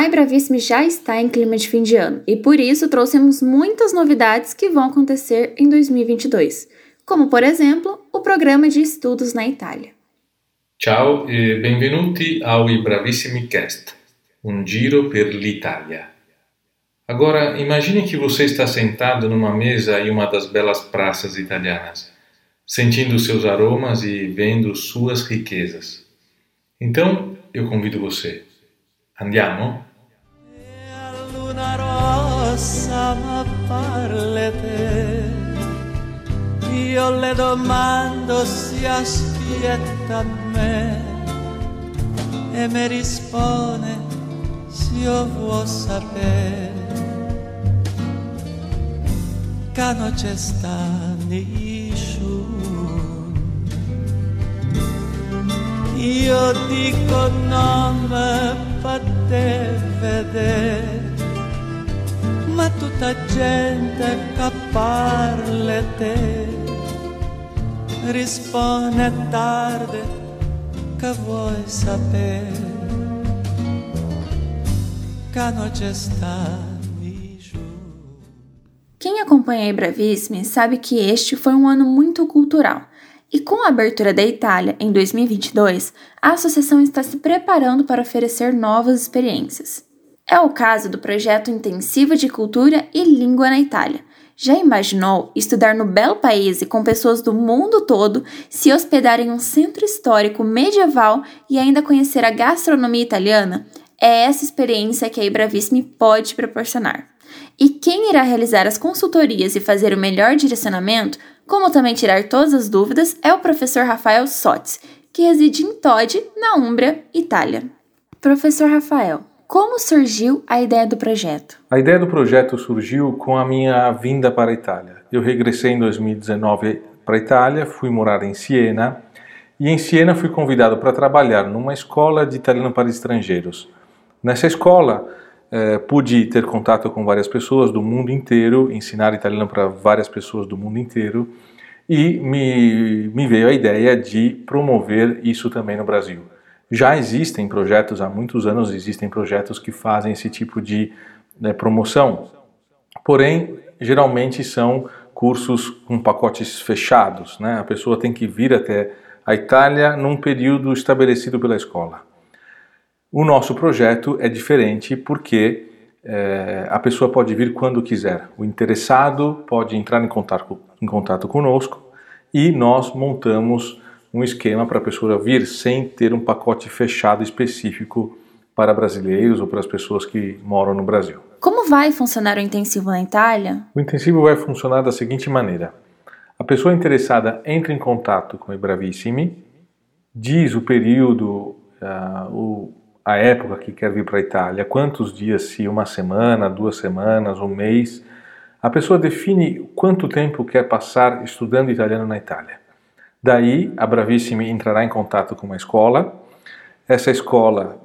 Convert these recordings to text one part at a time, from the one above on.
A Embravissime já está em clima de fim de ano e por isso trouxemos muitas novidades que vão acontecer em 2022, como por exemplo o programa de estudos na Itália. Ciao e benvenuti ao Bravissimi Cast, um giro per l'Italia. Agora, imagine que você está sentado numa mesa em uma das belas praças italianas, sentindo seus aromas e vendo suas riquezas. Então, eu convido você. Andiamo? Luna rossa ma parle te. Io le domando si aspetta a me. E mi risponde se io vuoi sapere. Che non c'è sta io dico nome per te vedere ma tutta gente che parla te risponde tardi che vuoi sapere che non c'è sta Quem acompanha a Bravissime sabe que este foi um ano muito cultural. E com a abertura da Itália em 2022, a associação está se preparando para oferecer novas experiências. É o caso do projeto Intensivo de Cultura e Língua na Itália. Já imaginou estudar no belo país e com pessoas do mundo todo, se hospedar em um centro histórico medieval e ainda conhecer a gastronomia italiana? É essa experiência que a Ibravissime pode proporcionar. E quem irá realizar as consultorias e fazer o melhor direcionamento, como também tirar todas as dúvidas, é o professor Rafael Sotes, que reside em Todi, na Umbria, Itália. Professor Rafael, como surgiu a ideia do projeto? A ideia do projeto surgiu com a minha vinda para a Itália. Eu regressei em 2019 para a Itália, fui morar em Siena e em Siena fui convidado para trabalhar numa escola de italiano para estrangeiros. Nessa escola, é, pude ter contato com várias pessoas do mundo inteiro, ensinar italiano para várias pessoas do mundo inteiro e me, me veio a ideia de promover isso também no Brasil. Já existem projetos, há muitos anos existem projetos que fazem esse tipo de né, promoção, porém, geralmente são cursos com pacotes fechados, né? a pessoa tem que vir até a Itália num período estabelecido pela escola. O nosso projeto é diferente porque é, a pessoa pode vir quando quiser. O interessado pode entrar em contato, em contato conosco e nós montamos um esquema para a pessoa vir sem ter um pacote fechado específico para brasileiros ou para as pessoas que moram no Brasil. Como vai funcionar o intensivo na Itália? O intensivo vai funcionar da seguinte maneira: a pessoa interessada entra em contato com o Bravissimi, diz o período, o, a época que quer vir para a Itália, quantos dias, se uma semana, duas semanas, um mês. A pessoa define quanto tempo quer passar estudando italiano na Itália. Daí, a Bravissimi entrará em contato com uma escola. Essa escola,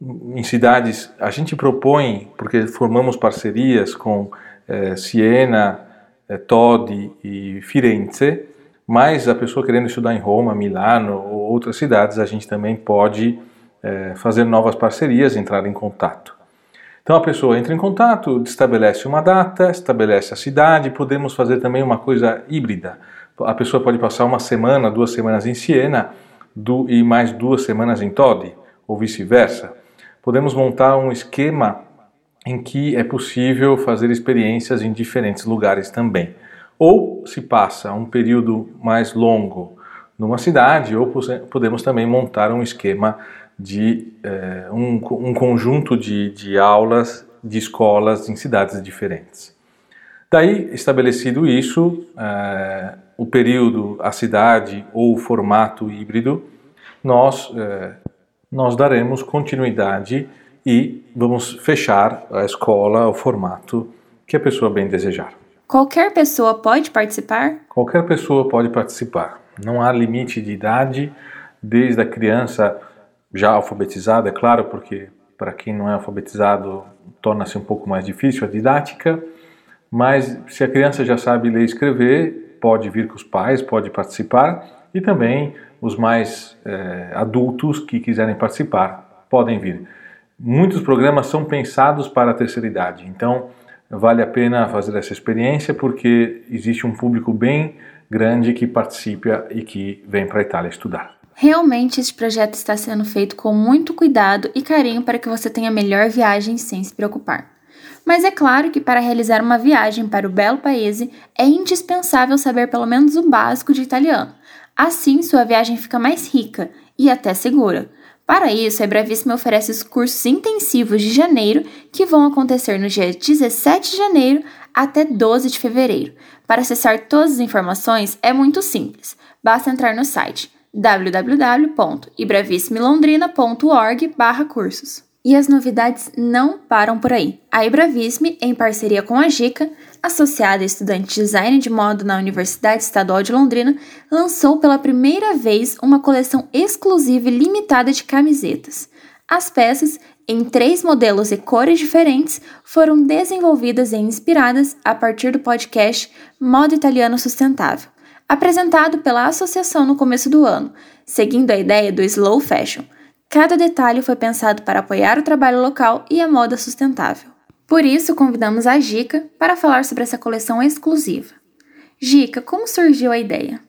em cidades, a gente propõe, porque formamos parcerias com eh, Siena, eh, Todi e Firenze, mas a pessoa querendo estudar em Roma, Milano ou outras cidades, a gente também pode é, fazer novas parcerias, entrar em contato. Então a pessoa entra em contato, estabelece uma data, estabelece a cidade, podemos fazer também uma coisa híbrida. A pessoa pode passar uma semana, duas semanas em Siena do, e mais duas semanas em Todi, ou vice-versa. Podemos montar um esquema em que é possível fazer experiências em diferentes lugares também. Ou se passa um período mais longo numa cidade, ou podemos também montar um esquema de é, um, um, conjunto de, de aulas de escolas em cidades diferentes. Daí, estabelecido isso, é, o período, a cidade ou o formato híbrido, nós, é, nós daremos continuidade e vamos fechar a escola, o formato que a pessoa bem desejar. Qualquer pessoa pode participar? Qualquer pessoa pode participar. Não há limite de idade, desde a criança já alfabetizado, é claro, porque para quem não é alfabetizado torna-se um pouco mais difícil a didática, mas se a criança já sabe ler e escrever, pode vir com os pais, pode participar e também os mais é, adultos que quiserem participar podem vir. muitos programas são pensados para a terceira idade. Então, vale a pena fazer essa experiência porque existe um público bem grande que participa e que vem para a Itália estudar. Realmente, este projeto está sendo feito com muito cuidado e carinho para que você tenha a melhor viagem sem se preocupar. Mas é claro que para realizar uma viagem para o belo país é indispensável saber pelo menos o básico de italiano. Assim, sua viagem fica mais rica e até segura. Para isso, a Bravissima oferece os cursos intensivos de janeiro que vão acontecer no dia 17 de janeiro até 12 de fevereiro. Para acessar todas as informações é muito simples. Basta entrar no site www.ibravissimiLondrina.org/cursos. E as novidades não param por aí. A Ibravisme, em parceria com a GICA, associada a estudante de design de moda na Universidade Estadual de Londrina, lançou pela primeira vez uma coleção exclusiva e limitada de camisetas. As peças, em três modelos e cores diferentes, foram desenvolvidas e inspiradas a partir do podcast Moda Italiano Sustentável, apresentado pela associação no começo do ano, seguindo a ideia do slow fashion. Cada detalhe foi pensado para apoiar o trabalho local e a moda sustentável. Por isso, convidamos a Gica para falar sobre essa coleção exclusiva. Gica, como surgiu a ideia?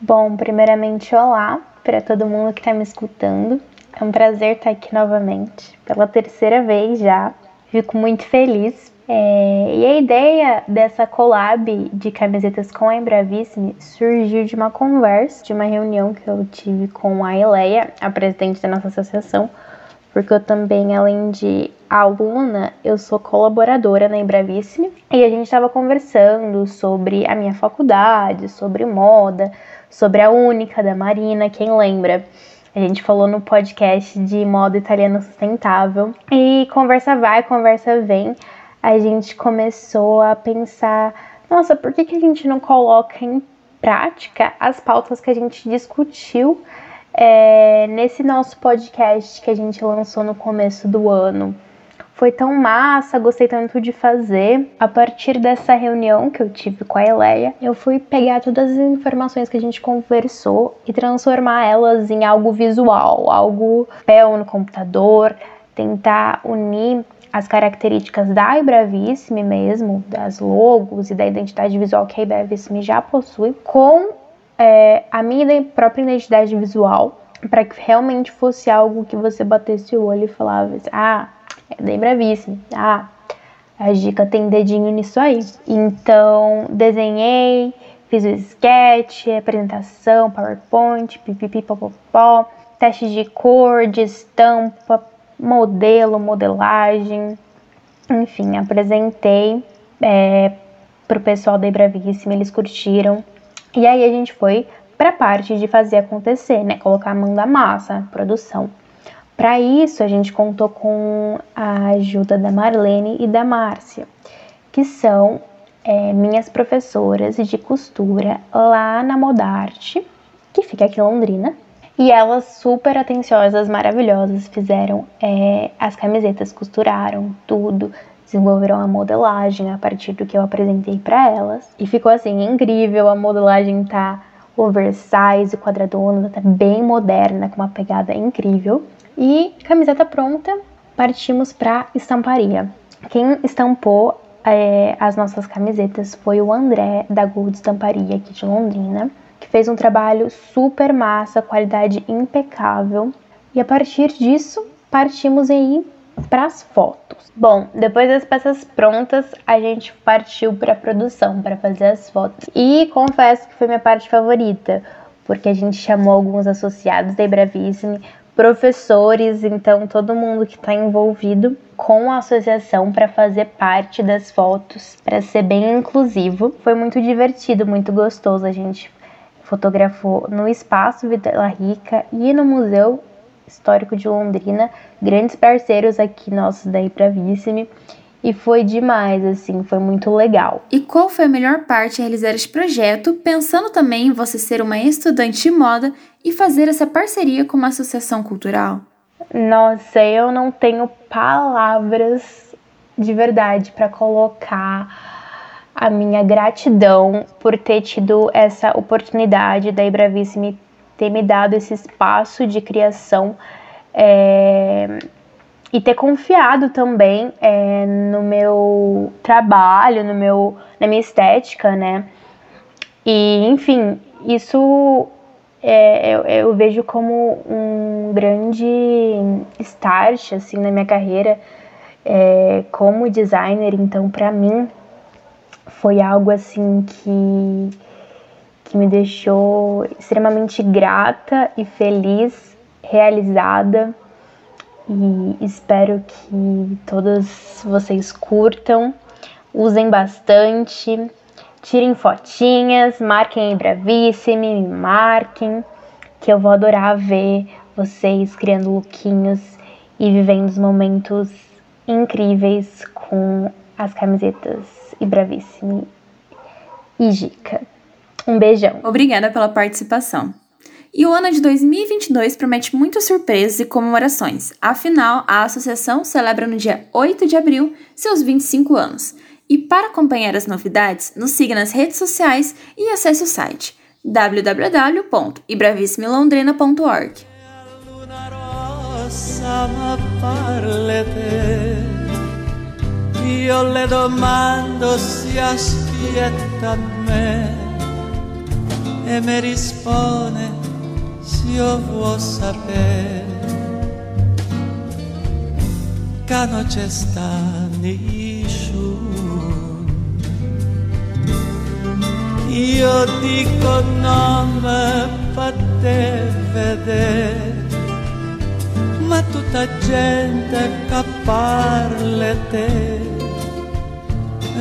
Bom, primeiramente, olá para todo mundo que está me escutando. É um prazer estar aqui novamente, pela terceira vez já. Fico muito feliz é, e a ideia dessa collab de camisetas com a Embravissime surgiu de uma conversa, de uma reunião que eu tive com a Eleia, a presidente da nossa associação, porque eu também, além de aluna, eu sou colaboradora na Embravissime, e a gente estava conversando sobre a minha faculdade, sobre moda, sobre a única da Marina, quem lembra? A gente falou no podcast de moda italiana sustentável. E conversa vai, conversa vem a gente começou a pensar: nossa, por que, que a gente não coloca em prática as pautas que a gente discutiu é, nesse nosso podcast que a gente lançou no começo do ano? Foi tão massa, gostei tanto de fazer. A partir dessa reunião que eu tive com a Eleia, eu fui pegar todas as informações que a gente conversou e transformar elas em algo visual, algo pé no computador, tentar unir as características da Ibravissime mesmo, das logos e da identidade visual que a Ibravissime já possui, com é, a minha própria identidade visual, para que realmente fosse algo que você batesse o olho e falava, ah, é da Ibravissime, ah, a dica tem dedinho nisso aí. Então, desenhei, fiz o sketch, apresentação, PowerPoint, pipipi, popopó, teste de cor, de estampa, modelo, modelagem, enfim, apresentei é, o pessoal da Bravíssima, eles curtiram. E aí a gente foi para a parte de fazer acontecer, né? Colocar a mão da massa, produção. Para isso, a gente contou com a ajuda da Marlene e da Márcia, que são é, minhas professoras de costura lá na Modarte, que fica aqui em Londrina. E elas, super atenciosas, maravilhosas, fizeram é, as camisetas, costuraram tudo, desenvolveram a modelagem a partir do que eu apresentei para elas. E ficou assim, incrível, a modelagem tá oversize, quadradona, tá bem moderna, com uma pegada incrível. E camiseta pronta, partimos para estamparia. Quem estampou é, as nossas camisetas foi o André da Gold Estamparia aqui de Londrina fez um trabalho super massa, qualidade impecável. E a partir disso, partimos aí para as fotos. Bom, depois das peças prontas, a gente partiu para a produção, para fazer as fotos. E confesso que foi minha parte favorita, porque a gente chamou alguns associados da Bravissime, professores, então todo mundo que está envolvido com a associação para fazer parte das fotos, para ser bem inclusivo. Foi muito divertido, muito gostoso. A gente Fotografou no Espaço Vila Rica e no Museu Histórico de Londrina, grandes parceiros aqui nossos da Ipravissime. E foi demais, assim, foi muito legal. E qual foi a melhor parte de realizar este projeto, pensando também em você ser uma estudante de moda e fazer essa parceria com uma associação cultural? Nossa, eu não tenho palavras de verdade para colocar a minha gratidão por ter tido essa oportunidade da Ibravissime ter me dado esse espaço de criação é, e ter confiado também é, no meu trabalho, no meu, na minha estética, né? E, enfim, isso é, eu, eu, vejo como um grande start, assim, na minha carreira como designer. Então, para mim, foi algo, assim, que, que me deixou extremamente grata e feliz, realizada. E espero que todos vocês curtam, usem bastante, tirem fotinhas, marquem em Bravissime, me marquem, que eu vou adorar ver vocês criando lookinhos e vivendo os momentos incríveis com as camisetas e Bravissime e Gica. Um beijão. Obrigada pela participação. E o ano de 2022 promete muitas surpresas e comemorações. Afinal, a associação celebra no dia 8 de abril seus 25 anos. E para acompanhar as novidades, nos siga nas redes sociais e acesse o site www.ibravissimiLondrina.org. Io le domando se aspetta me. E mi risponde se eu vou saber che non c'è sta nessuno io dico nome per te vedere ma tutta gente che parla te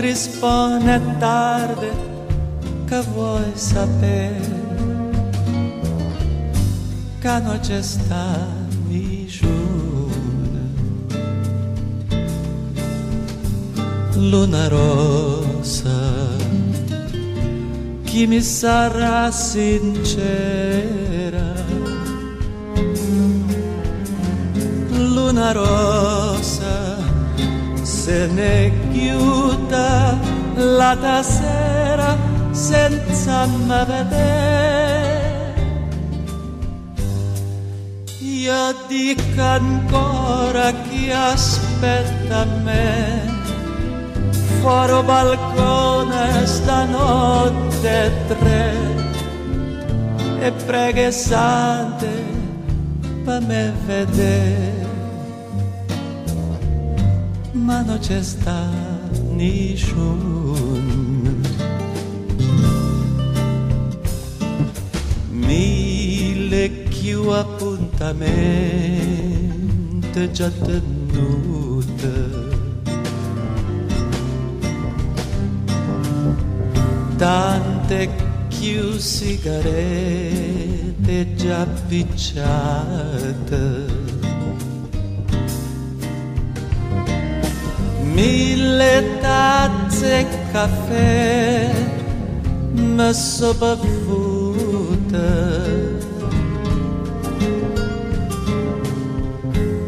risponde tardi che vuoi sapere ca noche sta niciuna luna rosa chi mi sarà sincera luna rosa se ne chiuda la sera senza me vedere. Io dico ancora chi aspetta me. Fuori balcone stanotte tre. E prega sante per me vedere ma non c'è sta nessuno mille più appuntamenti già tenuti. Tante più sigarette già picciate. Mille tazze caffè mi sono bevute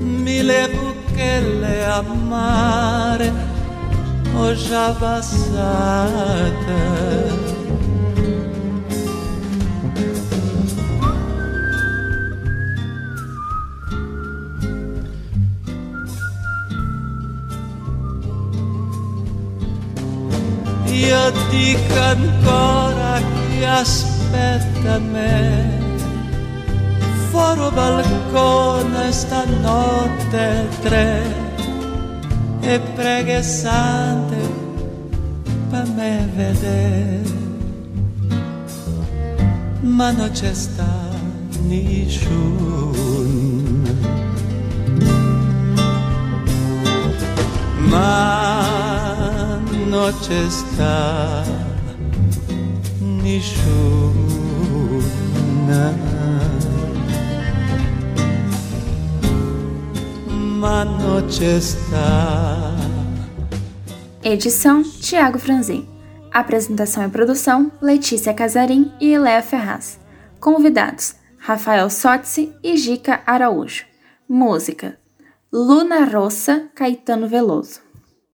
Mille buchelle amare ho già passate Io dico ancora chi aspetta me. Fuori balcone stanotte tre. E preghe sante per me vedere. Ma non c'è sta nessuno ma non c'è sta nessuno uma noche está. Edição Tiago Franzin. Apresentação e produção Letícia Casarim e Eléa Ferraz. Convidados Rafael Sotzi e Gica Araújo. Música Luna Rossa Caetano Veloso.